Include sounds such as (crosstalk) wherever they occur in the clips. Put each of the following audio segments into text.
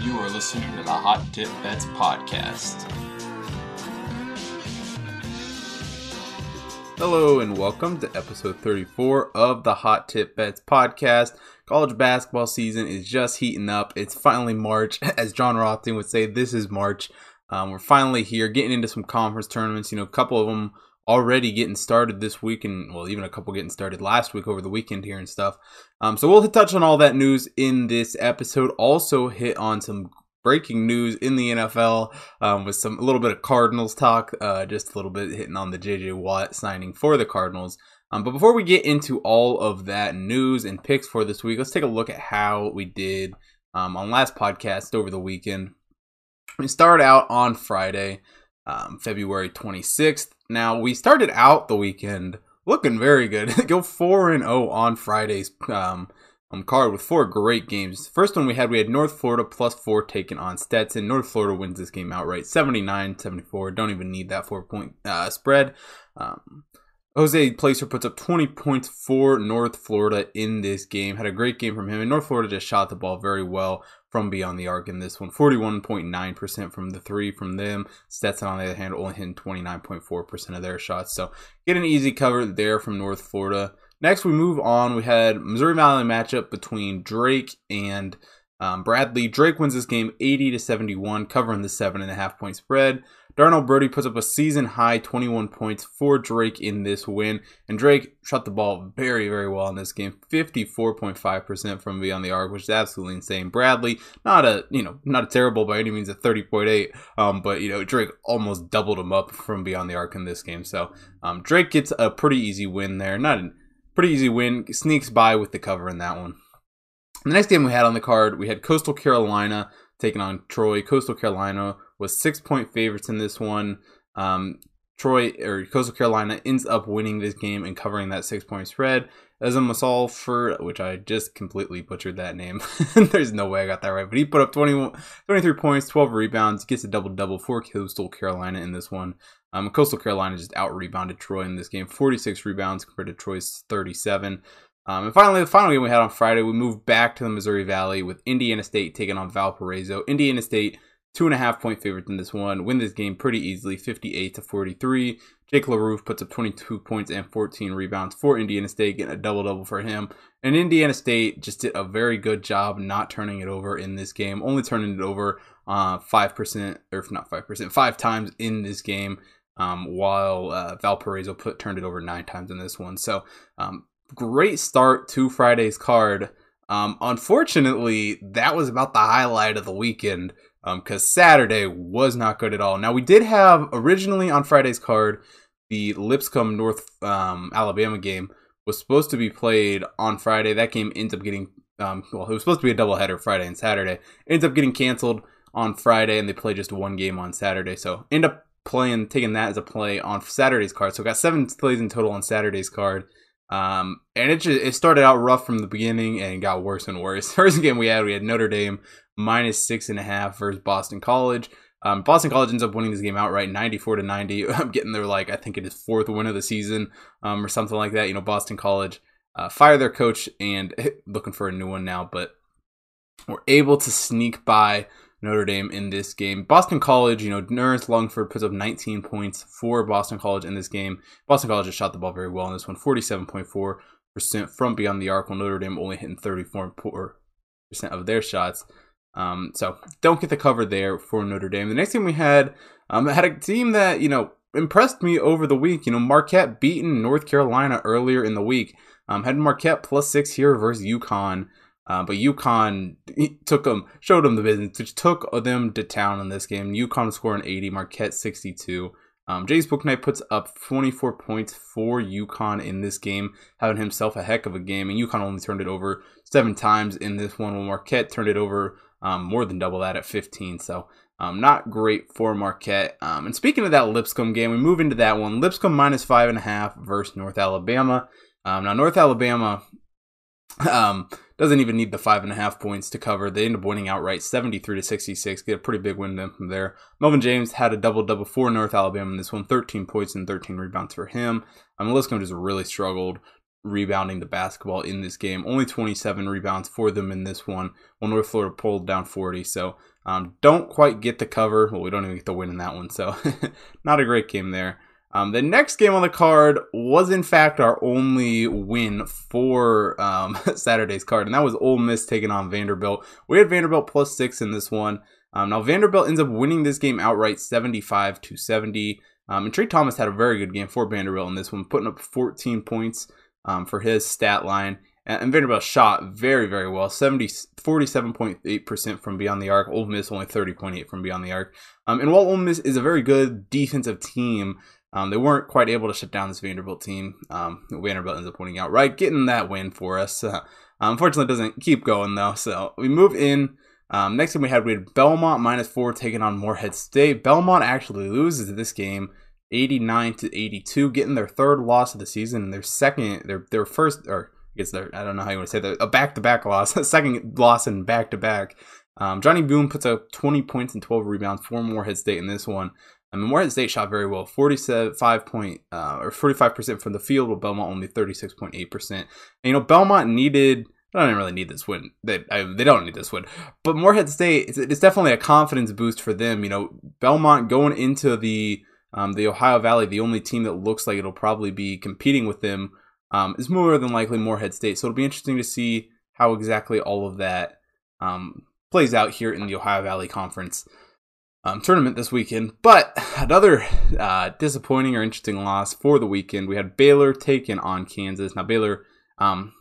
You are listening to the Hot Tip Bets podcast. Hello and welcome to episode 34 of the Hot Tip Bets podcast. College basketball season is just heating up. It's finally March. (laughs) As Jon Rothstein would say, this is March. Um, we're finally here getting into some conference tournaments. You know, a couple of them already getting started this week, and well, even a couple getting started last week over the weekend here and stuff. Um, so we'll touch on all that news in this episode. Also, hit on some breaking news in the NFL um, with some a little bit of Cardinals talk, uh, just a little bit hitting on the JJ Watt signing for the Cardinals. Um, but before we get into all of that news and picks for this week, let's take a look at how we did um, on last podcast over the weekend. We start out on Friday, um, February 26th. Now we started out the weekend looking very good. (laughs) Go four and zero on Friday's um, um, card with four great games. First one we had we had North Florida plus four taken on Stetson. North Florida wins this game outright, 79-74. Don't even need that four point uh, spread. Um, Jose Placer puts up 20 points for North Florida in this game. Had a great game from him, and North Florida just shot the ball very well from beyond the arc in this one. 41.9% from the three from them. Stetson, on the other hand, only hitting 29.4% of their shots. So get an easy cover there from North Florida. Next, we move on. We had Missouri Valley matchup between Drake and um, Bradley. Drake wins this game 80 to 71, covering the seven and a half point spread. Darnell Brodie puts up a season high 21 points for Drake in this win. And Drake shot the ball very, very well in this game. 54.5% from beyond the arc, which is absolutely insane. Bradley, not a, you know, not a terrible by any means, at 30.8. Um, but, you know, Drake almost doubled him up from beyond the arc in this game. So um, Drake gets a pretty easy win there. Not a pretty easy win. Sneaks by with the cover in that one. The next game we had on the card, we had Coastal Carolina taking on Troy. Coastal Carolina was six point favorites in this one. Um, Troy or Coastal Carolina ends up winning this game and covering that six point spread. As a Masal for which I just completely butchered that name. (laughs) There's no way I got that right, but he put up 20, 23 points, 12 rebounds, gets a double double for Coastal Carolina in this one. Um, Coastal Carolina just out rebounded Troy in this game, 46 rebounds compared to Troy's 37. Um, and finally, the final game we had on Friday, we moved back to the Missouri Valley with Indiana State taking on Valparaiso. Indiana State two and a half point favorites in this one. Win this game pretty easily, 58 to 43. Jake LaRoof puts up 22 points and 14 rebounds for Indiana State, getting a double double for him. And Indiana State just did a very good job not turning it over in this game, only turning it over uh, 5%, or not 5%, five times in this game. Um, while uh, Valparaiso put turned it over nine times in this one. So um, great start to Friday's card. Um, unfortunately, that was about the highlight of the weekend because um, Saturday was not good at all. Now we did have originally on Friday's card the Lipscomb North um, Alabama game was supposed to be played on Friday. That game ends up getting um, well, it was supposed to be a doubleheader Friday and Saturday. ends up getting canceled on Friday, and they play just one game on Saturday. So end up playing taking that as a play on Saturday's card. So got seven plays in total on Saturday's card. Um, and it just, it started out rough from the beginning and got worse and worse. (laughs) First game we had, we had Notre Dame minus six and a half versus Boston College. Um, Boston College ends up winning this game outright, 94 to 90. (laughs) I'm getting their like I think it is fourth win of the season, um, or something like that. You know, Boston College uh, fire their coach and (laughs) looking for a new one now, but we're able to sneak by Notre Dame in this game. Boston College, you know, Nurse Longford puts up 19 points for Boston College in this game. Boston College has shot the ball very well in this one, 47.4% from beyond the arc, while Notre Dame only hitting 34% of their shots. Um, so don't get the cover there for Notre Dame. The next game we had um, had a team that you know impressed me over the week. You know, Marquette beaten North Carolina earlier in the week. Um, had Marquette plus six here versus UConn. Uh, but UConn took them, showed them the business, which took them to town in this game. UConn scoring 80, Marquette 62. Um, James Bouknight puts up 24 points for UConn in this game, having himself a heck of a game. And UConn only turned it over seven times in this one, while Marquette turned it over um, more than double that at 15. So um, not great for Marquette. Um, and speaking of that Lipscomb game, we move into that one. Lipscomb minus five and a half versus North Alabama. Um, now North Alabama (laughs) um, doesn't even need the five and a half points to cover. They end up winning outright 73 to 66. Get a pretty big win then from there. Melvin James had a double double for North Alabama in this one 13 points and 13 rebounds for him. Um, Lipscomb just really struggled rebounding the basketball in this game. Only 27 rebounds for them in this one. When North Florida pulled down 40. So um, don't quite get the cover. Well, we don't even get the win in that one. So (laughs) not a great game there. Um, the next game on the card was, in fact, our only win for um, (laughs) Saturday's card, and that was Ole Miss taking on Vanderbilt. We had Vanderbilt plus six in this one. Um, now Vanderbilt ends up winning this game outright, 75 to 70. Um, and Trey Thomas had a very good game for Vanderbilt in this one, putting up 14 points um, for his stat line. And, and Vanderbilt shot very, very well, 70, 47.8% from beyond the arc. Ole Miss only 30.8 from beyond the arc. Um, and while Ole Miss is a very good defensive team, um, they weren't quite able to shut down this Vanderbilt team. Um, Vanderbilt ends up winning outright, getting that win for us. Uh, (laughs) unfortunately, doesn't keep going though. So we move in. Um, next game we had we had Belmont minus four taking on Morehead State. Belmont actually loses this game, 89 to 82, getting their third loss of the season and their second, their their first, or I guess their I don't know how you want to say that, a back to back loss, (laughs) second loss in back to back. Johni Broome puts up 20 points and 12 rebounds for Morehead State in this one. I mean, Morehead State shot very well, 45 point uh, or 45% from the field, with Belmont only 36.8%. And, you know, Belmont needed. I don't really need this win. They I, they don't need this win, but Morehead State it's, it's, definitely a confidence boost for them. You know, Belmont going into the um, the Ohio Valley, the only team that looks like it'll probably be competing with them um, is more than likely Morehead State. So it'll be interesting to see how exactly all of that um, plays out here in the Ohio Valley Conference um, tournament this weekend. But another uh, disappointing or interesting loss for the weekend. We had Baylor taken on Kansas. Now Baylor um,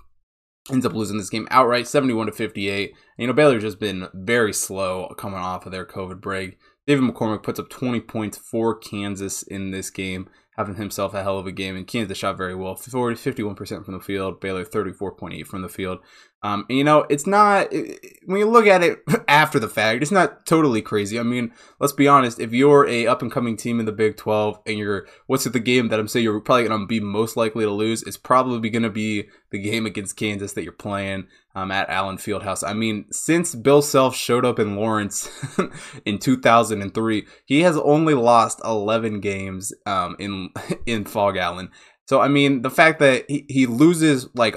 ends up losing this game outright, seventy-one to fifty-eight. And, you know Baylor's just been very slow coming off of their COVID break. David McCormack puts up 20 points for Kansas in this game, having himself a hell of a game. And Kansas shot very well 40, 51% from the field, Baylor 34.8 from the field. Um, you know, it's not when you look at it (laughs) after the fact, it's not totally crazy. I mean, let's be honest. If you're a up and coming team in the Big Twelve and you're what's it the game that I'm saying you're probably to be most likely to lose, it's probably to be the game against Kansas that you're playing um, at Allen Fieldhouse. I mean, since Bill Self showed up in Lawrence (laughs) in 2003, he has only lost 11 games um, in (laughs) in Phog Allen. So I mean, the fact that he, he loses like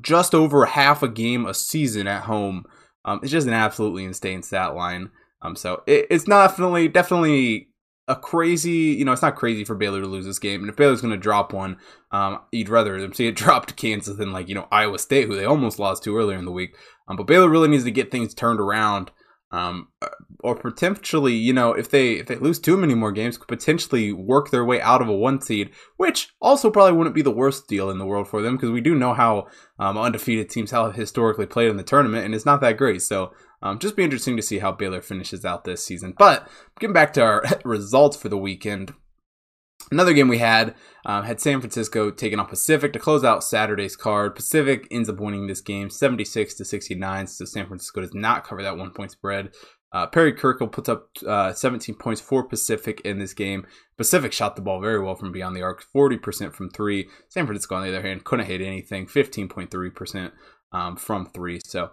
just over half a game a season at home. Um, it's just an absolutely insane stat line. Um, so it, it's definitely definitely a crazy. You know, it's not crazy for Baylor to lose this game. And if Baylor's going to drop one, um, you'd rather them see it (laughs) drop to Kansas than like you know Iowa State, who they almost lost to earlier in the week. Um, but Baylor really needs to get things turned around um, or potentially, you know, if they if they lose too many more games, could potentially work their way out of a one seed, which also probably wouldn't be the worst deal in the world for them because we do know how um, undefeated teams have historically played in the tournament, and it's not that great. So, um, just be interesting to see how Baylor finishes out this season. But getting back to our (laughs) results for the weekend, Another game we had um, had San Francisco taking on Pacific to close out Saturday's card. Pacific ends up winning this game 76 to 69, so San Francisco does not cover that one point spread. Uh, Perry Kirkle puts up uh, 17 points for Pacific in this game. Pacific shot the ball very well from beyond the arc, 40% from three. San Francisco, on the other hand, couldn't hit anything, 15.3% um, from three. So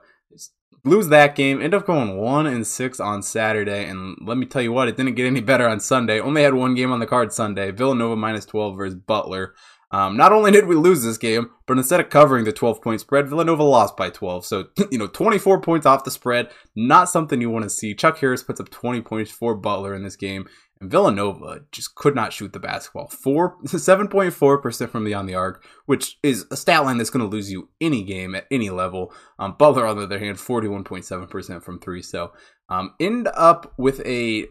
lose that game, end up going one and six on Saturday, and let me tell you what, it didn't get any (laughs) better on Sunday. Only had one game on the card Sunday. Villanova minus twelve versus Butler. Um, not only did we lose this game, but instead of covering the 12 point spread, Villanova lost by 12. So, (clears throat) you know, 24 points off the spread, not something you want to see. Chuck Harris puts up 20 points for Butler in this game, and Villanova just could not shoot the basketball. Four, (laughs) 7.4% from beyond the arc, which is a stat line that's going to lose you any game at any level. Um, Butler, on the other hand, 41.7% from three. So, um, end up with a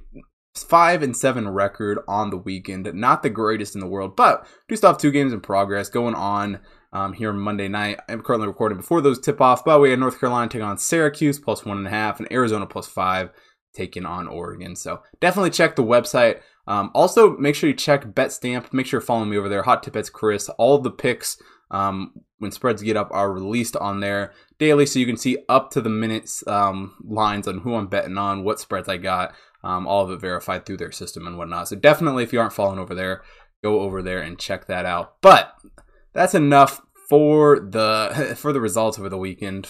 five and seven record on the weekend. Not the greatest in the world, but do still have two games in progress going on um, here Monday night. I'm currently recording before those tip off, but we had North Carolina taking on Syracuse plus one and a half, and Arizona plus five taking on Oregon. So definitely check the website. Um, also, make sure you check BetStamp. Make sure you're following me over there. Hot Tip Bets Chris. All the picks um, when spreads get up are released on there daily, so you can see up to the minutes um, lines on who I'm betting on, what spreads I got um, all of it verified through their system and whatnot. So definitely, if you aren't following over there, go over there and check that out. But that's enough for the (laughs) for the results over the weekend.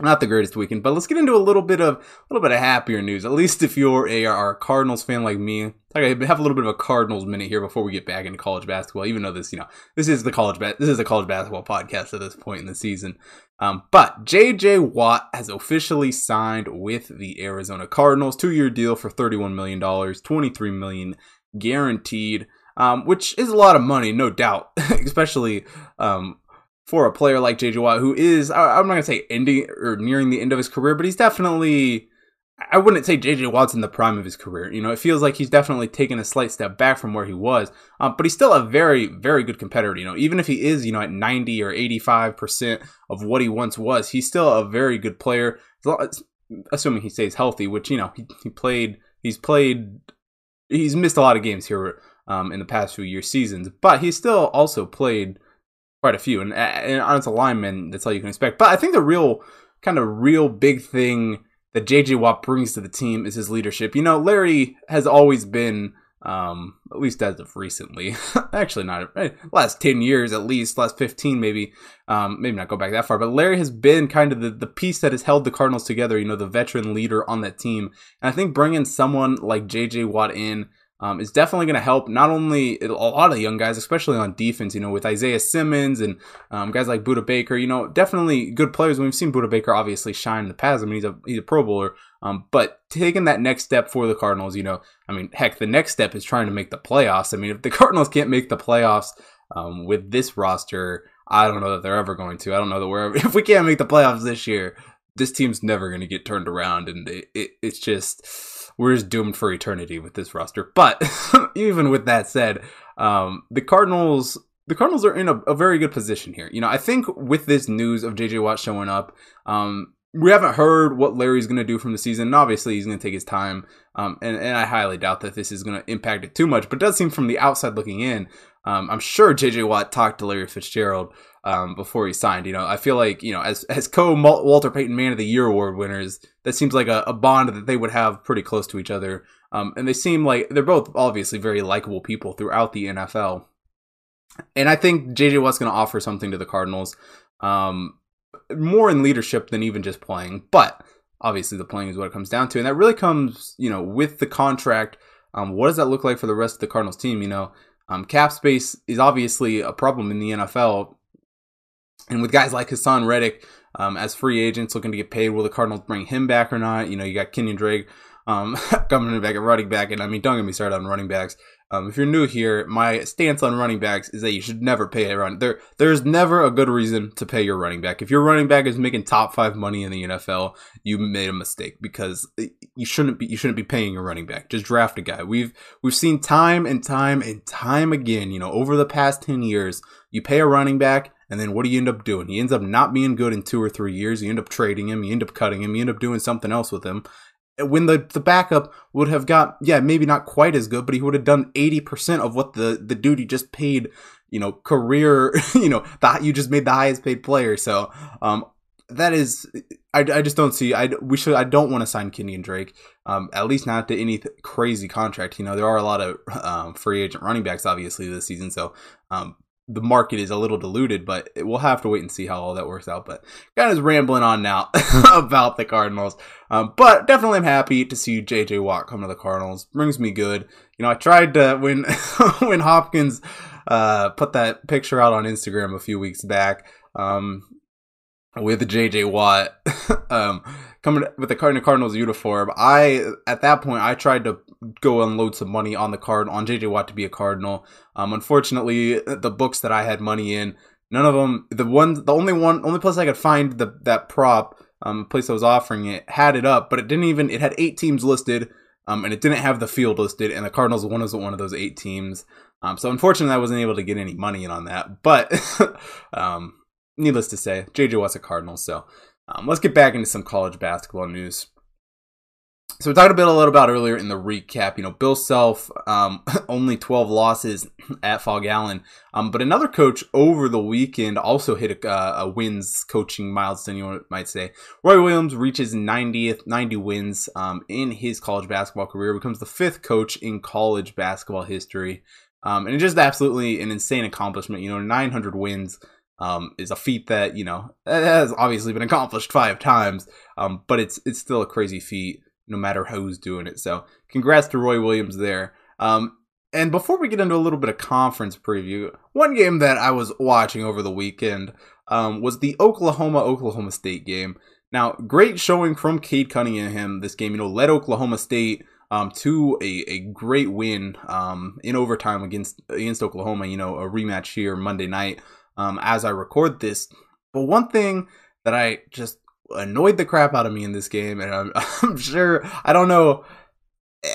Not the greatest weekend, but let's get into a little bit of a little bit of happier news. At least if you're a, a Cardinals fan like me, I have a little bit of a Cardinals minute here before we get back into college basketball. Even though this, you know, this is the college ba- this is a college basketball podcast at this point in the season. Um, but J.J. Watt has officially signed with the Arizona Cardinals, two year deal for thirty one million dollars, twenty three million guaranteed. Um, which is a lot of money, no doubt, (laughs) especially um, for a player like JJ Watt, who is I'm not gonna say ending or nearing the end of his career, but he's definitely I wouldn't say JJ Watt's in the prime of his career. You know, it feels like he's definitely taken a slight step back from where he was, um, but he's still a very, very good competitor. You know, even if he is, you know, at 90 or 85 percent of what he once was, he's still a very good player, assuming he stays healthy. Which you know, he, he played, he's played, he's missed a lot of games here um, in the past few years, seasons, but he's still also played quite a few. And, and as a lineman, that's all you can expect. But I think the real kind of real big thing that JJ Watt brings to the team is his leadership. You know, Larry has always been, um, at least as of recently, (laughs) actually not eh, last 10 years, at least last 15, maybe, um, maybe not go back that far, but Larry has been kind of the, the piece that has held the Cardinals together, you know, the veteran leader on that team. And I think bringing someone like JJ Watt in, um, is definitely going to help not only a lot of young guys, especially on defense, you know, with Isaiah Simmons and um, guys like Budda Baker, you know, definitely good players. We've seen Budda Baker obviously shine in the past. I mean, he's a, he's a Pro Bowler. Um, but taking that next step for the Cardinals, you know, I mean, heck, the next step is trying to make the playoffs. I mean, if the (laughs) Cardinals can't make the playoffs um, with this roster, I don't know that they're ever going to. I don't know that we're (laughs) if we can't make the playoffs this year, this team's never going to get turned around, and it, it, it's just we're just doomed for eternity with this roster. But (laughs) even with that said, um, the Cardinals the Cardinals are in a, a, very good position here. You know, I think with this news of JJ Watt showing up, um, we haven't heard what Larry's going to do from the season. And obviously, he's going to take his time, um, and, and I highly doubt that this is going to impact it too much. But it does seem from the outside looking in, um, I'm sure JJ Watt talked to Larry Fitzgerald um, before he signed. You know, I feel like you know as as co Walter Payton Man of the Year award winners, that seems like a, a bond that they would have pretty close to each other. Um, and they seem like they're both obviously very likable people throughout the NFL. And I think JJ Watt's going to offer something to the Cardinals, um, more in leadership than even just playing. But obviously, the playing is what it comes down to, and that really comes, you know, with the contract. Um, what does that look like for the rest of the Cardinals team? You know, um, cap space is obviously a problem in the NFL and with guys like Haason Reddick um, as free agents looking to get paid, will the Cardinals bring him back or not? You know, you got Kenyan Drake um, (laughs) coming back at running back, and I mean, don't get me started on running backs. Um, if you're new here, my stance on running backs is that you should never pay a run. There, there's never a good reason to pay your running back. If your running back is making top five money in the NFL, you made a mistake because you shouldn't be. You shouldn't be paying your running back. Just draft a guy. We've we've seen time and time and time again. You know, over the past ten years, you pay a running back and then what do you end up doing? He ends up not being good in two or three years. You end up trading him. You end up cutting him. You end up doing something else with him. When the, the backup would have got, yeah, maybe not quite as good, but he would have done 80% of what the, the dude he just paid, you know, career, (laughs) you know, that you just made the highest paid player. So, um, that is, I, I just don't see, I, we should, I don't want to sign Kenyan Drake, um, at least not to any th- crazy contract. You know, there are a lot of, um, free agent running backs, obviously, this season. So, um, the market is a little diluted, but we'll have to wait and see how all that works out. But kind of rambling on now (laughs) about the Cardinals. Um, but definitely I'm happy to see JJ Watt come to the Cardinals. Brings me good. You know, I tried to when (laughs) when Hopkins uh, put that picture out on Instagram a few weeks back um, with JJ Watt (laughs) um, coming with the Cardinal Cardinals uniform. I at that point I tried to go unload some money on the card on JJ Watt to be a Cardinal. Um, unfortunately, the books that I had money in, none of them. The one, the only one, only place I could find the that prop, um, place that was offering it had it up, but it didn't even. It had eight teams listed, um, and it didn't have the field listed, and the Cardinals one was one of those eight teams. Um, so unfortunately, I wasn't able to get any money in on that. But, (laughs) um, needless to say, JJ was a Cardinal. So, um, let's get back into some college basketball news. So we talked a bit a little about earlier in the recap. You know, Bill Self um, (laughs) only 12 losses (clears throat) at Phog Allen, um, but another coach over the weekend also hit a, uh, a, wins coaching milestone. You might say Roy Williams reaches 90th 90 wins um, in his college basketball career, becomes the fifth coach in college basketball history, um, and it's just absolutely an insane accomplishment. You know, 900 wins um, is a feat that you know has obviously been accomplished five times, um, but it's it's still a crazy feat no matter who's doing it. So congrats to Roy Williams there. Um, and before we get into a little bit of conference preview, one game that I was watching over the weekend um, was the Oklahoma Oklahoma State game. Now, great showing from Cade Cunningham this game. You know, led Oklahoma State um, to a, a great win um, in overtime against against Oklahoma. You know, a rematch here Monday night um, as I record this. But one thing that I just annoyed the crap out of me in this game, and I'm, (laughs) I'm sure I don't know.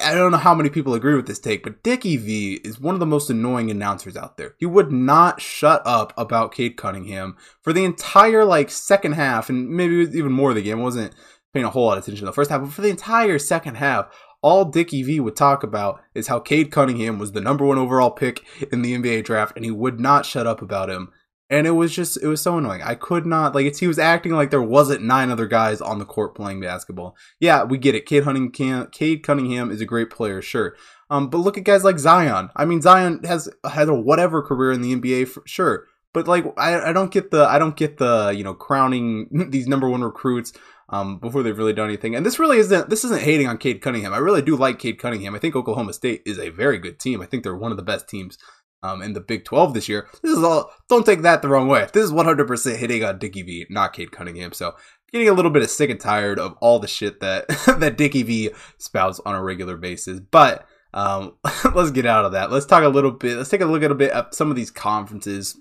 I don't know how many people agree with this take, but Dickie V is one of the most annoying announcers out there. He would not shut up about Cade Cunningham for the entire like second half, and maybe even more of the game. I wasn't paying a whole lot of attention to the first half, but for the entire second half, all Dickie V would talk about is how Cade Cunningham was the number one overall pick in the NBA draft, and he would not shut up about him and it was just it was so annoying. I could not like it's he was acting like there wasn't nine other guys on the court playing basketball. Yeah, we get it. Cade Cunningham, Cade Cunningham is a great player, sure. Um, but look at guys like Zion. I mean, Zion has had a whatever career in the NBA, for, sure. But like, I, I don't get the I don't get the you know crowning (laughs) these number one recruits um, before they've really done anything. And this really isn't this isn't hating on Cade Cunningham. I really do like Cade Cunningham. I think Oklahoma State is a very good team. I think they're one of the best teams um, in the Big 12 this year. This is all, don't take that the wrong way. This is 100% hitting on Dickie V, not Cade Cunningham. So getting a little bit of sick and tired of all the shit that, (laughs) that Dickie V spouts on a regular basis. But um, (laughs) let's get out of that. Let's talk a little bit, let's take a look at a bit at some of these conferences.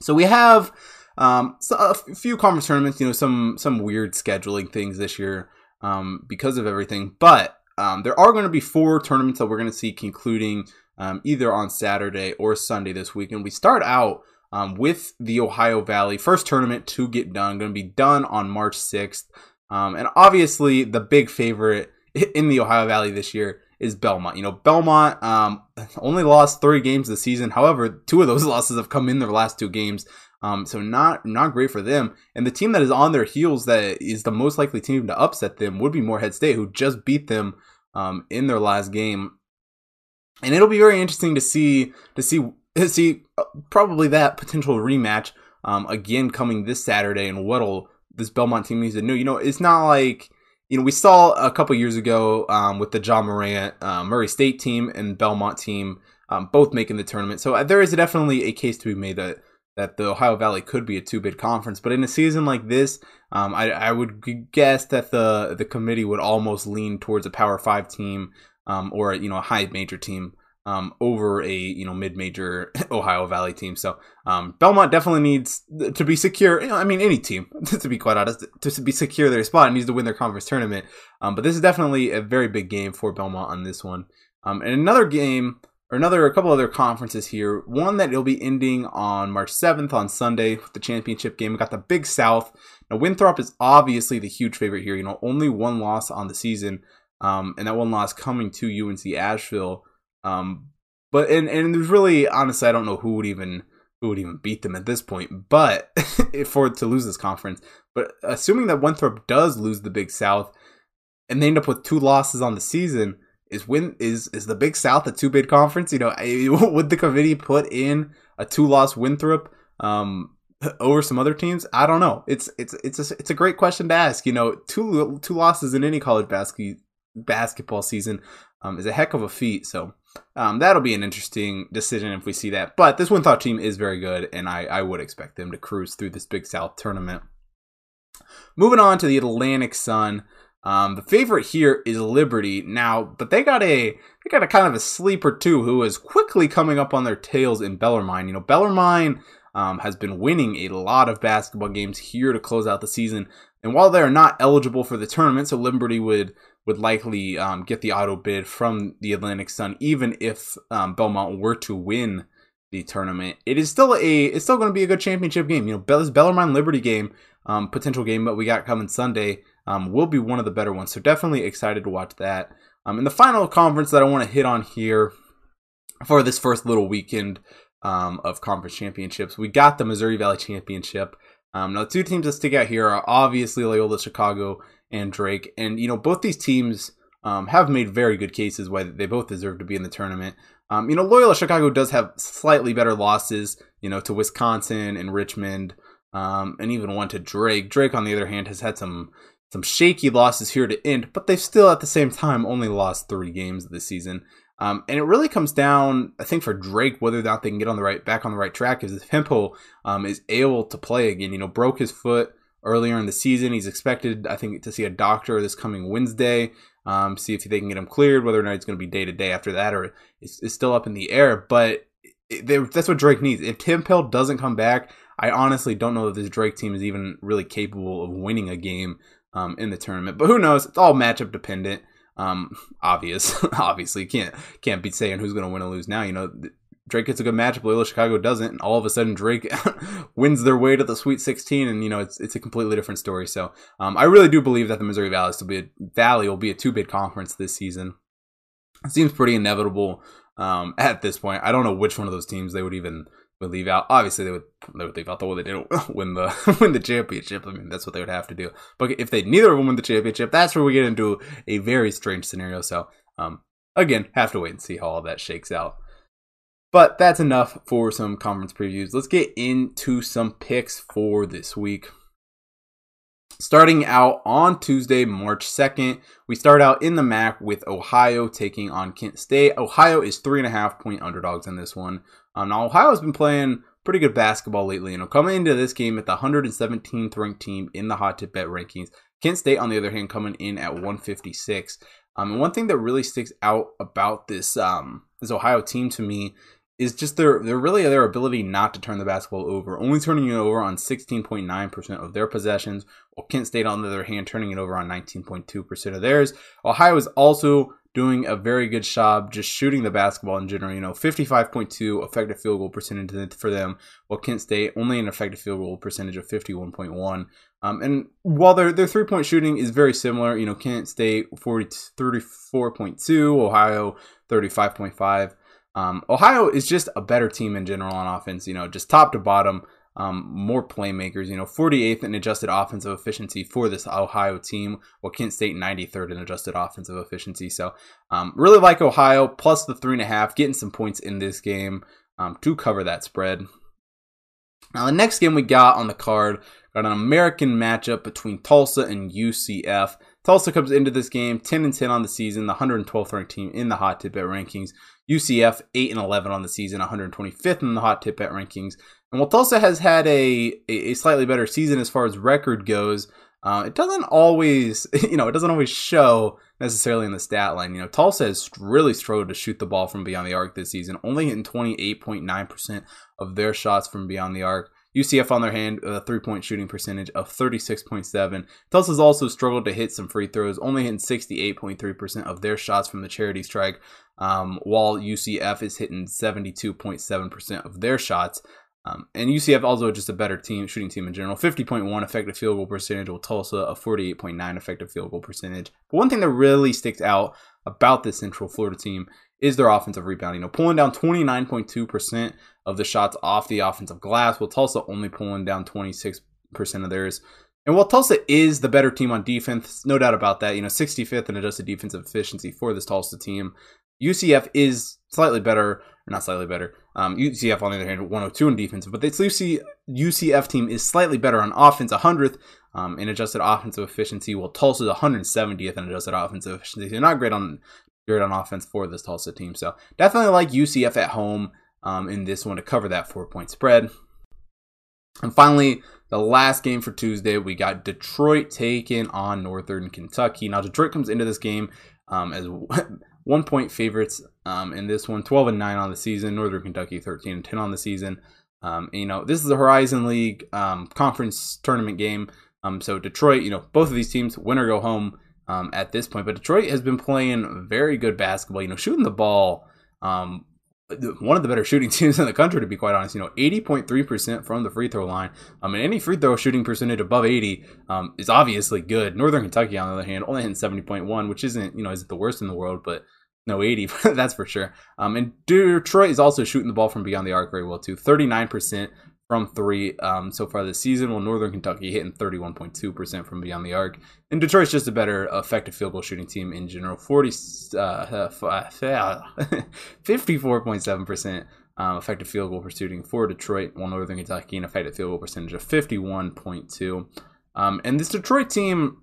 So we have um, so a few conference tournaments, you know, some, some weird scheduling things this year um, because of everything. But um, there are going to be four tournaments that we're going to see concluding um, either on Saturday or Sunday this week. And we start out um, with the Ohio Valley first tournament to get done, going to be done on March 6th. Um, and obviously, the big favorite (laughs) in the Ohio Valley this year is Belmont. You know, Belmont um, (laughs) only lost three games this season. However, two of those (laughs) losses have come in their last two games. Um, so not not great for them. And the team that is on their heels that is the most likely team to upset them would be Morehead State, who just beat them um, in their last game and it'll be very interesting to see to see see uh, probably that potential rematch um, again coming this Saturday and what'll this Belmont team needs to know. You know, it's not like you know we saw a couple years ago um, with the Ja Morant uh, Murray State team and Belmont team um, both making the tournament. So uh, there is definitely a case to be made that that the Ohio Valley could be a two bid conference. But in a season like this, um, I, I, would guess that the the committee would almost lean towards a Power Five team um, or you know a high major team um, over a you know mid major (laughs) Ohio Valley team. So um, Belmont definitely needs to be secure. You know, I mean, any team (laughs) to be quite honest, to be secure their spot and needs to win their conference tournament. Um, but this is definitely a very big game for Belmont on this one. Um, and another game or another a couple other conferences here. One that will be ending on March 7th on Sunday with the championship game. We got the Big South. Now Winthrop is obviously the huge favorite here. You know, only one loss on the season. Um, and that one loss coming to UNC Asheville. Um, but and and there's really honestly, I don't know who would even who would even beat them at this point. But (laughs) if for to lose this conference, but assuming that Winthrop does lose the Big South, and they end up with two losses on the season, is win is is the Big South a two bid conference? You know, (laughs) would the committee put in a two loss Winthrop? Um, (laughs) over some other teams? I don't know. It's it's it's a, it's a great question to ask. You know, two two losses in any college basket basketball season um, is a heck of a feat. So um, that'll be an interesting decision if we see that. But this Winthrop team is very good, and I, I would expect them to cruise through this Big South tournament. Moving on to the Atlantic Sun. Um, the favorite here is Liberty now, but they got a they got a kind of a sleeper too, who is quickly coming up on their tails in Bellarmine. You know, Bellarmine um, has been winning a lot of basketball games here to close out the season, and while they are not eligible for the tournament, so Liberty would would likely um, get the auto bid from the Atlantic Sun, even if um, Belmont were to win the tournament. It is still a it's still going to be a good championship game. You know, this Bellarmine Liberty game, um, potential game that we got coming Sunday, um, will be one of the better ones. So definitely excited to watch that. Um, and the final conference that I want to hit on here for this first little weekend um, of conference championships, we got the Missouri Valley Championship. Um, now, the two teams that stick out here are obviously Loyola Chicago and Drake. And, you know, both these teams um, have made very good cases why they both deserve to be in the tournament. Um, you know, Loyola Chicago does have slightly better losses, you know, to Wisconsin and Richmond, um, and even one to Drake. Drake, on the other hand, has had some some shaky losses here to end, but they've still at the same time only lost three games this season. Um, and it really comes down, I think, for Drake whether or not they can get on the right back on the right track. Is if Hemphill um, is able to play again, you know, broke his foot earlier in the season. He's expected, I think, to see a doctor this coming Wednesday. Um, see if they can get him cleared. Whether or not he's going to be day to day after that, or it's, it's, still up in the air. But it, that's what Drake needs. If Hemphill doesn't come back, I honestly don't know that this Drake team is even really capable of winning a game um, in the tournament. But who knows? It's all matchup dependent. Um, (laughs) obvious, (laughs) obviously can't can't be saying who's going to win or lose now. You know, Drake gets a good matchup, Loyola Chicago doesn't, and all of a sudden Drake (laughs) wins their way to the Sweet 16, and you know it's it's a completely different story. So um, I really do believe that the Missouri Valley will be a, Valley will be a two bid conference this season. It seems pretty inevitable um, at this point. I don't know which one of those teams they would even would leave out. Obviously, they would they would leave out the one they didn't (laughs) win the (laughs) win the championship. I mean, that's what they would have to do. But if they neither of them win the championship, that's where we get into a very strange scenario. So, um, again, have to wait and see how all that shakes out. But that's enough for some conference previews. Let's get into some picks for this week. Starting out on Tuesday, March 2nd, we start out in the MAC with Ohio taking on Kent State. Ohio is three and a half point underdogs in this one. Um, now, Ohio has been playing pretty good basketball lately. and coming into this game at the 117th ranked team in the hot tip bet rankings. Kent State, on the other hand, coming in at 156. Um, and one thing that really sticks out about this um, this Ohio team to me is just their their really their ability not to turn the basketball over, only turning it over on 16.9% of their possessions, while Kent State on the other hand turning it over on 19.2% of theirs. Ohio is also doing a very good job just shooting the basketball in general. You know, 55.2 effective field goal percentage for them, while Kent State only an effective field goal percentage of 51.1. Um, and while their their three point shooting is very similar, you know, Kent State 40, 34.2, Ohio 35.5. Um, Ohio is just a better team in general on offense, you know, just top to bottom. Um, more playmakers, you know, 48th in adjusted offensive efficiency for this Ohio team, while Kent State 93rd in adjusted offensive efficiency. So, um, really like Ohio plus the three and a half, getting some points in this game um, to cover that spread. Now, the next game we got on the card got an American matchup between Tulsa and UCF. Tulsa comes into this game 10 and 10 on the season, the 112th ranked team in the hot tip bet rankings. UCF 8 and 11 on the season, 125th in the hot tip bet rankings. And while Tulsa has had a, a slightly better season as far as record goes, uh, it doesn't always, (laughs) you know, it doesn't always show necessarily in the stat line. You know, Tulsa has really struggled to shoot the ball from beyond the arc this season, only hitting 28.9% of their shots from beyond the arc. UCF, on their hand, a three point shooting percentage of 36.7. Tulsa's also struggled to hit some free throws, only hitting 68.3% of their shots from the charity stripe, um, while UCF is hitting 72.7% of their shots. Um, and UCF also just a better team, shooting team in general. 50.1 effective field goal percentage, with Tulsa a 48.9 effective field goal percentage. But one thing that really sticks out about this Central Florida team is their offensive rebounding. You know, pulling down 29.2% of the shots off the offensive glass, while Tulsa only pulling down 26% of theirs. And while Tulsa is the better team on defense, no doubt about that, you know, 65th in adjusted defensive efficiency for this Tulsa team. UCF is slightly better, or not slightly better. Um, UCF, on the other hand, 102 in defense, but this UC, UCF team is slightly better on offense, 100th um, in adjusted offensive efficiency, while Tulsa is 170th in adjusted offensive efficiency. They're not great on on offense for this Tulsa team, so definitely like UCF at home um, in this one to cover that four point spread. And finally, the last game for Tuesday, we got Detroit taking on Northern Kentucky. Now, Detroit comes into this game um, as (laughs) one point favorites um, in this one 12 and 9 on the season northern kentucky 13 and 10 on the season um, you know this is the horizon league um, conference tournament game um, so detroit you know both of these teams win or go home um, at this point but detroit has been playing very good basketball you know shooting the ball um, one of the better shooting (laughs) teams in the country, to be quite honest. You know, 80.3% from the free throw line. I mean, any free throw shooting percentage above 80 um, is obviously good. Northern Kentucky, on the other hand, only hitting 70.1, which isn't, you know, isn't the worst in the world, but no 80, (laughs) that's for sure. Um, and Detroit is also shooting the ball from beyond the arc very well, too. 39% from three um, so far this season, while Northern Kentucky hitting 31.2% from beyond the arc. And Detroit's just a better effective field goal shooting team in general, 40, uh, 54.7% (laughs) um, effective field goal shooting for Detroit, while Northern Kentucky an effective field goal percentage of 51.2. Um, and this Detroit team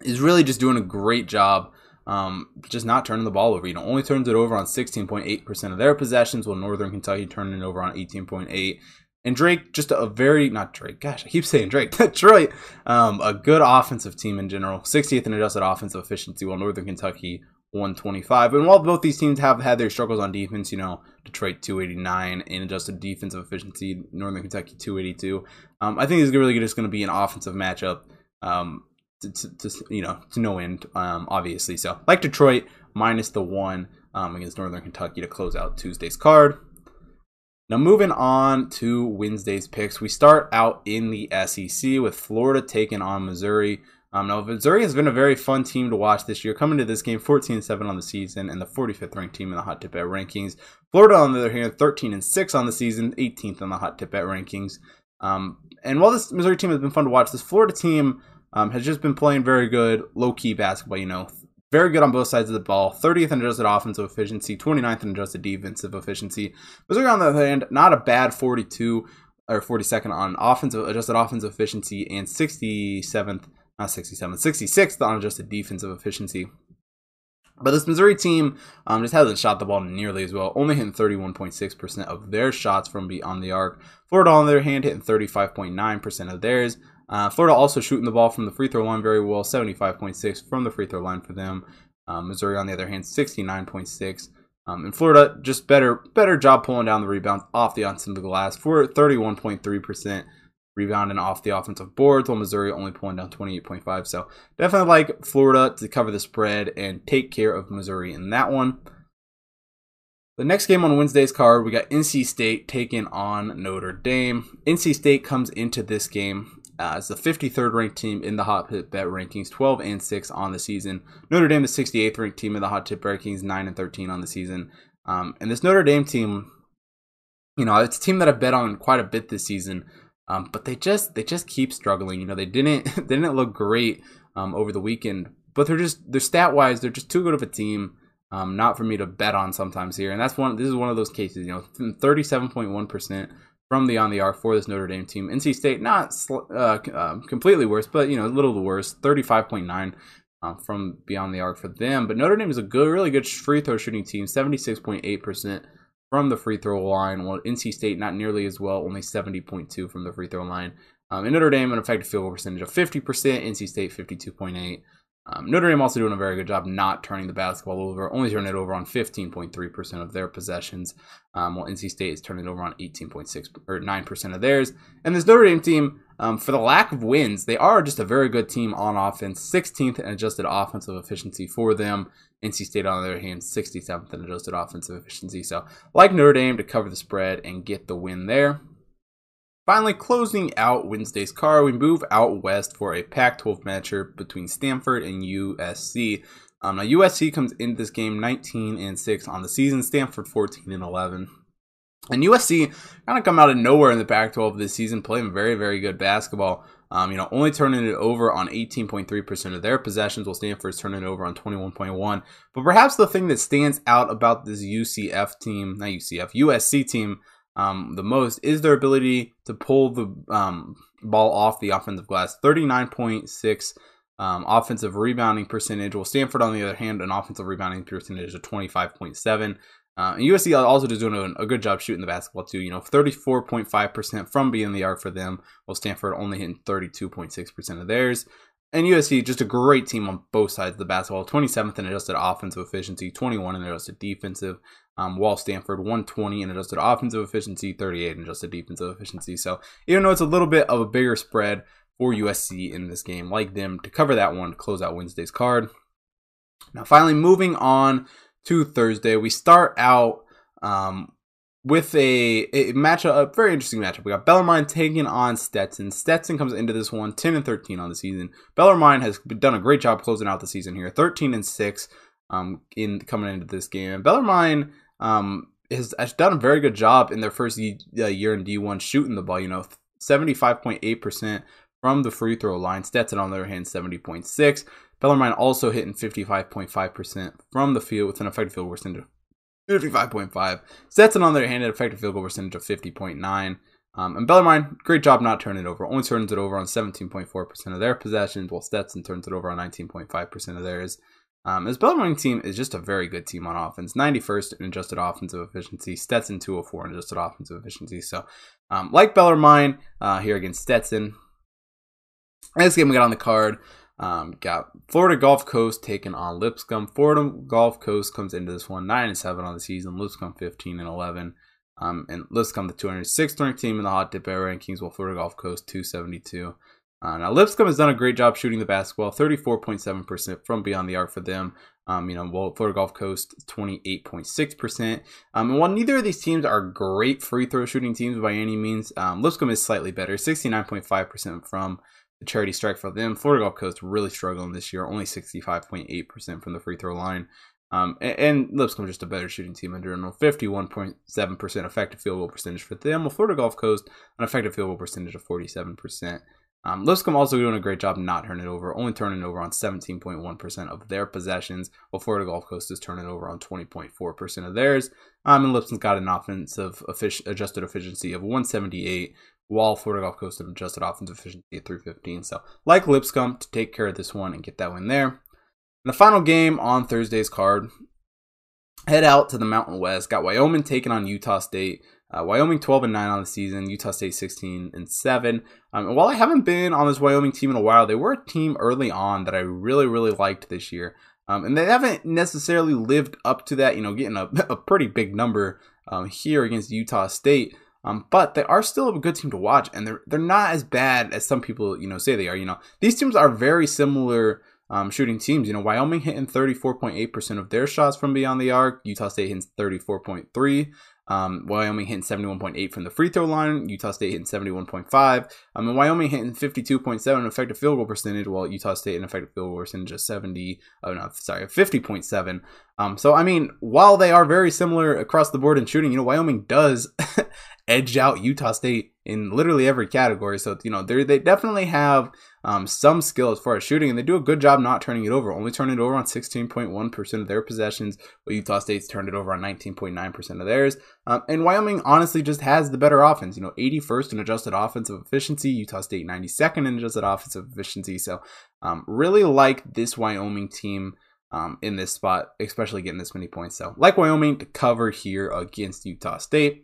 is really just doing a great job um, just not turning the ball over. You know, only turns it over on 16.8% of their possessions, while Northern Kentucky turning it over on 18.8. And Drake, just a very not Drake. Gosh, I keep saying Drake. (laughs) Detroit, um, a good offensive team in general. 60th in adjusted offensive efficiency, while Northern Kentucky 125. And while both these teams have had their struggles on defense, you know, Detroit 289 in adjusted defensive efficiency, Northern Kentucky 282. Um, I think this is really just going to be an offensive matchup. Um, to, to, to, you know to no end, um, obviously. So like Detroit minus the one um, against Northern Kentucky to close out Tuesday's card. Now moving on to Wednesday's picks, we start out in the SEC with Florida taking on Missouri. Um, now Missouri has been a very fun team to watch this year. Coming to this game, 14 7 on the season, and the 45th ranked team in the Hot Tip Bet rankings. Florida, on the other hand, 13 and 6 on the season, 18th in the Hot Tip Bet rankings. Um, and while this Missouri team has been fun to watch, this Florida team um, has just been playing very good, low key basketball. You know, very good on both sides of the ball. 30th in adjusted offensive efficiency, 29th in adjusted defensive efficiency. Missouri, on the other hand, not a bad 42 or 42nd on offensive adjusted offensive efficiency and 67th, not 67, 66th on adjusted defensive efficiency. But this Missouri team um, just hasn't shot the ball nearly as well, only hitting 31.6% of their shots from beyond the arc. Florida, on the other hand, hitting 35.9% of theirs. Uh, Florida also shooting the ball from the free throw line very well, 75.6 from the free throw line for them. Um, Missouri, on the other hand, 69.6. Um, and Florida just better better job pulling down the rebounds off the outside of the glass for 31.3% rebounding off the offensive boards, while Missouri only pulling down 28.5. So definitely like Florida to cover the spread and take care of Missouri in that one. The next game on Wednesday's card, we got NC State taking on Notre Dame. NC State comes into this game uh, as the 53rd ranked team in the hot tip bet rankings, 12 and 6 on the season. Notre Dame, the 68th ranked team in the hot tip rankings, 9 and 13 on the season. Um, and this Notre Dame team, you know, it's a team that I've bet on quite a bit this season. Um, but they just they just keep struggling. You know, they didn't (laughs) they didn't look great um, over the weekend, but they're just they're stat wise they're just too good of a team. Um, not for me to bet on sometimes here, and that's one. This is one of those cases. You know, thirty seven point one percent from the on the arc for this Notre Dame team. NC State not uh, uh, completely worse, but you know a little five point nine. Uh, from beyond the arc for them, but Notre Dame is a good, really good free throw shooting team, seventy six point eight percent from the free throw line, while NC State not nearly as well, only seventy point two from the free throw line. Um, Notre Dame an effective field goal percentage of fifty percent, NC State fifty two point eight. Um, Notre Dame also doing a very good job not turning the basketball over, only turning it over on 15.3% of their possessions, um, while NC State is turning it over on 18.6 or 9% of theirs. And this Notre Dame team, um, for the lack of wins, they are just a very good team on offense. 16th in adjusted offensive efficiency for them. NC State, on the other hand, 67th in adjusted offensive efficiency. So, like Notre Dame to cover the spread and get the win there. Finally, closing out Wednesday's card, we move out west for a Pac 12 matchup between Stanford and USC. Um, now, USC comes into this game 19 and 6 on the season, Stanford 14 and 11. And USC kind of come out of nowhere in the Pac 12 this season, playing very, very good basketball. Um, you know, only turning it over on 18.3% of their possessions, while Stanford's turning it over on 21.1. But perhaps the thing that stands out about this UCF team, not UCF, USC team, um, the most is their ability to pull the um, ball off the offensive glass. 39.6 um, offensive rebounding percentage. While Stanford, on the other hand, an offensive rebounding percentage of 25.7. Uh, and USC also just doing a, a, good job shooting the basketball too. You know, 34.5% from being the arc for them, while Stanford only hitting 32.6% of theirs. And USC, just a great team on both sides of the basketball. 27th in adjusted offensive efficiency, 21 in adjusted defensive. Um, while Stanford 120 in adjusted offensive efficiency, 38 in adjusted defensive efficiency. So even though it's a little bit of a bigger spread for USC in this game, like them to cover that one to close out Wednesday's card. Now, finally, moving on to Thursday, we start out um, with a, a matchup, a very interesting matchup. We got Bellarmine taking on Stetson. Stetson comes into this one 10 and 13 on the season. Bellarmine has done a great job closing out the season here, 13 and 6 um, in coming into this game. And Bellarmine um, has, has done a very good job in their first uh, year in D1 shooting the ball. You know, 75.8% from the free throw line. Stetson, on the other hand, 70.6. Bellarmine also hitting 55.5% from the field with an effective field goal percentage 55.5. Stetson, on the other hand, an effective field goal percentage of 50.9. Um, and Bellarmine, great job not turning it over. Only turns it over on 17.4% of their possessions, while Stetson turns it over on 19.5% of theirs. Um, this Bellarmine team is just a very good team on offense. 91st in adjusted offensive efficiency. Stetson 204 in adjusted offensive efficiency. So, um, like Bellarmine uh, here against Stetson. Next game we got on the card. Um, got Florida Gulf Coast taking on Lipscomb. Florida Gulf Coast comes into this one 9 and 7 on the season. Lipscomb 15 and 11. Um, and Lipscomb the 206th ranked team in the hot dip air rankings, while Florida Gulf Coast 272. Uh, now Lipscomb has done a great job shooting the basketball, 34.7% from beyond the arc for them. Um, you know, while Florida Gulf Coast 28.6%. Um, and while neither of these teams are great free throw shooting teams by any means, um, Lipscomb is slightly better, 69.5% from charity stripe for them. Florida Gulf Coast really struggling this year, only 65.8% from the free throw line. Um, and, and Lipscomb just a better shooting team in general. 51.7% effective field goal percentage for them. While Florida Gulf Coast, an effective field goal percentage of 47%. Um, Lipscomb also doing a great job not turning it over, only turning over on 17.1% of their possessions, while Florida Gulf Coast is turning over on 20.4% of theirs. Um, and Lipscomb's got an offensive adjusted efficiency of 178, while Florida Gulf Coast an adjusted offensive efficiency of 315. So, like Lipscomb, to take care of this one and get that win there. And the final game on Thursday's card, head out to the Mountain West. Got Wyoming taking on Utah State. Uh, Wyoming 12 and 9 on the season, Utah State 16 and 7. Um, and while I haven't been on this Wyoming team in a while, they were a team early on that I really, really liked this year. Um, and they haven't necessarily lived up to that, you know, getting a, (laughs) a pretty big number um, here against Utah State. Um, but they are still a good team to watch, and they're they're not as bad as some people you know say they are. You know, these teams are very similar um, shooting teams. You know, Wyoming hitting 34.8% of their shots from beyond the arc. Utah State hitting 34.3. Um, Wyoming hitting 71.8 from the free throw line. Utah State hitting 71.5. Um, and Wyoming hitting 52.7 effective field goal percentage, while Utah State an effective field goal percentage of 70. Oh no, sorry, 50.7. Um, so I mean, while they are very similar across the board in shooting, you know, Wyoming does (laughs) edge out Utah State in literally every category. So you know, they they definitely have um, some skill as far as shooting, and they do a good job not turning it over. Only turning it over on 16.1% of their possessions, but Utah State's turned it over on 19.9% of theirs. Um, and Wyoming honestly just has the better offense. You know, 81st in adjusted offensive efficiency, Utah State 92nd in adjusted offensive efficiency. So um, really like this Wyoming team. Um, in this spot, especially getting this many points. So, like Wyoming to cover here against Utah State.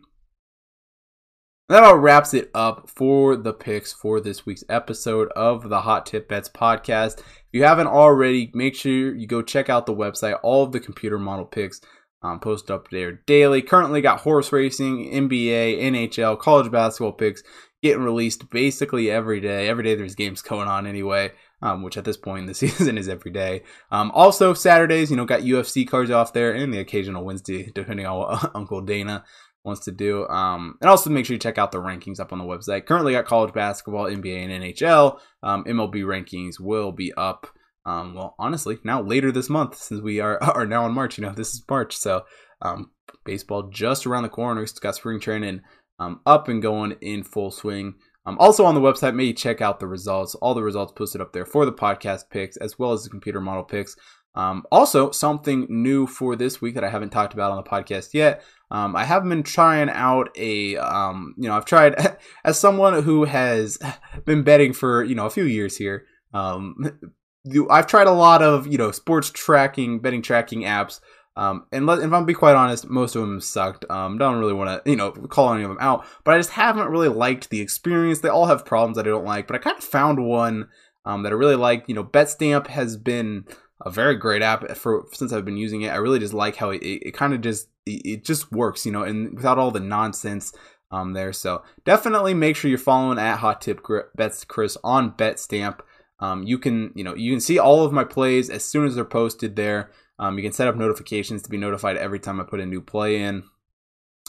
That all wraps it up for the picks for this week's episode of the Hot Tip Bets podcast. If you haven't already, make sure you go check out the website. All of the computer model picks um, post up there daily. Currently got horse racing, NBA, NHL, college basketball picks getting released basically every day. Every day there's games going on anyway. Um, which at this point in the (laughs) season is every day. Um, also Saturdays, you know, got UFC cards off there, and the occasional Wednesday, (laughs) depending on what (laughs) Uncle Dana wants to do. Um, and also make sure you check out the rankings up on the website. Currently got college basketball, NBA, and NHL. Um, MLB rankings will be up. Um, well, honestly, now later this month, since we are are now in March. You know, this is March, so um, baseball just around the corner. It's got spring training um, up and going in full swing. Um, also on the website, maybe check out the results. All the results posted up there for the podcast picks as well as the computer model picks. Um, also, something new for this week that I haven't talked about on the podcast yet. Um, I have been trying out a, um, you know, I've tried (laughs) as someone who has (laughs) been betting for, you know, a few years here. Um, (laughs) I've tried a lot of, you know, sports tracking, betting tracking apps. Um, and let, if I'm be quite honest, most of them sucked. Um, don't really want to, you know, call any of them out, but I just haven't really liked the experience. They all have problems that I don't like, but I kind of found one um, that I really like. You know, BetStamp has been a very great app for since I've been using it. I really just like how it, it, it kind of just it, it, just works, you know, and without all the nonsense um there. So definitely make sure you're following at Hot Tip Bets Chris on BetStamp. Um, you can you know you can see all of my plays as soon as they're posted there. Um, you can set up notifications to be notified every time I put a new play in.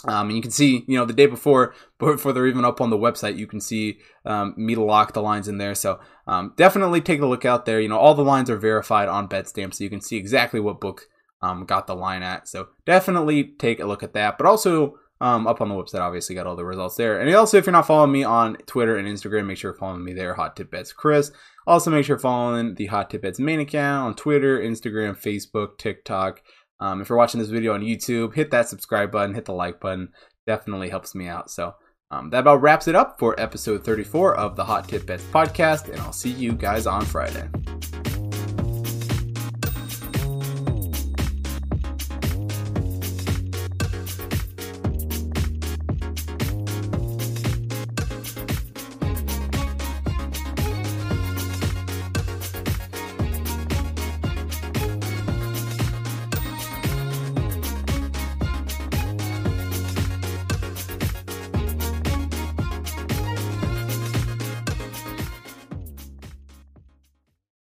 Um, and you can see, you know, the day before, before they're even up on the website, you can see um, me to lock the lines in there. So um, definitely take a look out there. You know, all the lines are verified on BetStamp, so you can see exactly what book um, got the line at. So definitely take a look at that. But also um, up on the website, obviously got all the results there. And also, if you're not following me on Twitter and Instagram, make sure you're following me there, Hot Tip Bets Chris. Also, make sure following the Hot Tip Bets main account on Twitter, Instagram, Facebook, TikTok. Um, if you're watching this video on YouTube, hit that subscribe button, hit the like button. Definitely helps me out. So um, that about wraps it up for episode 34 of the Hot Tip Bets podcast, and I'll see you guys on Friday.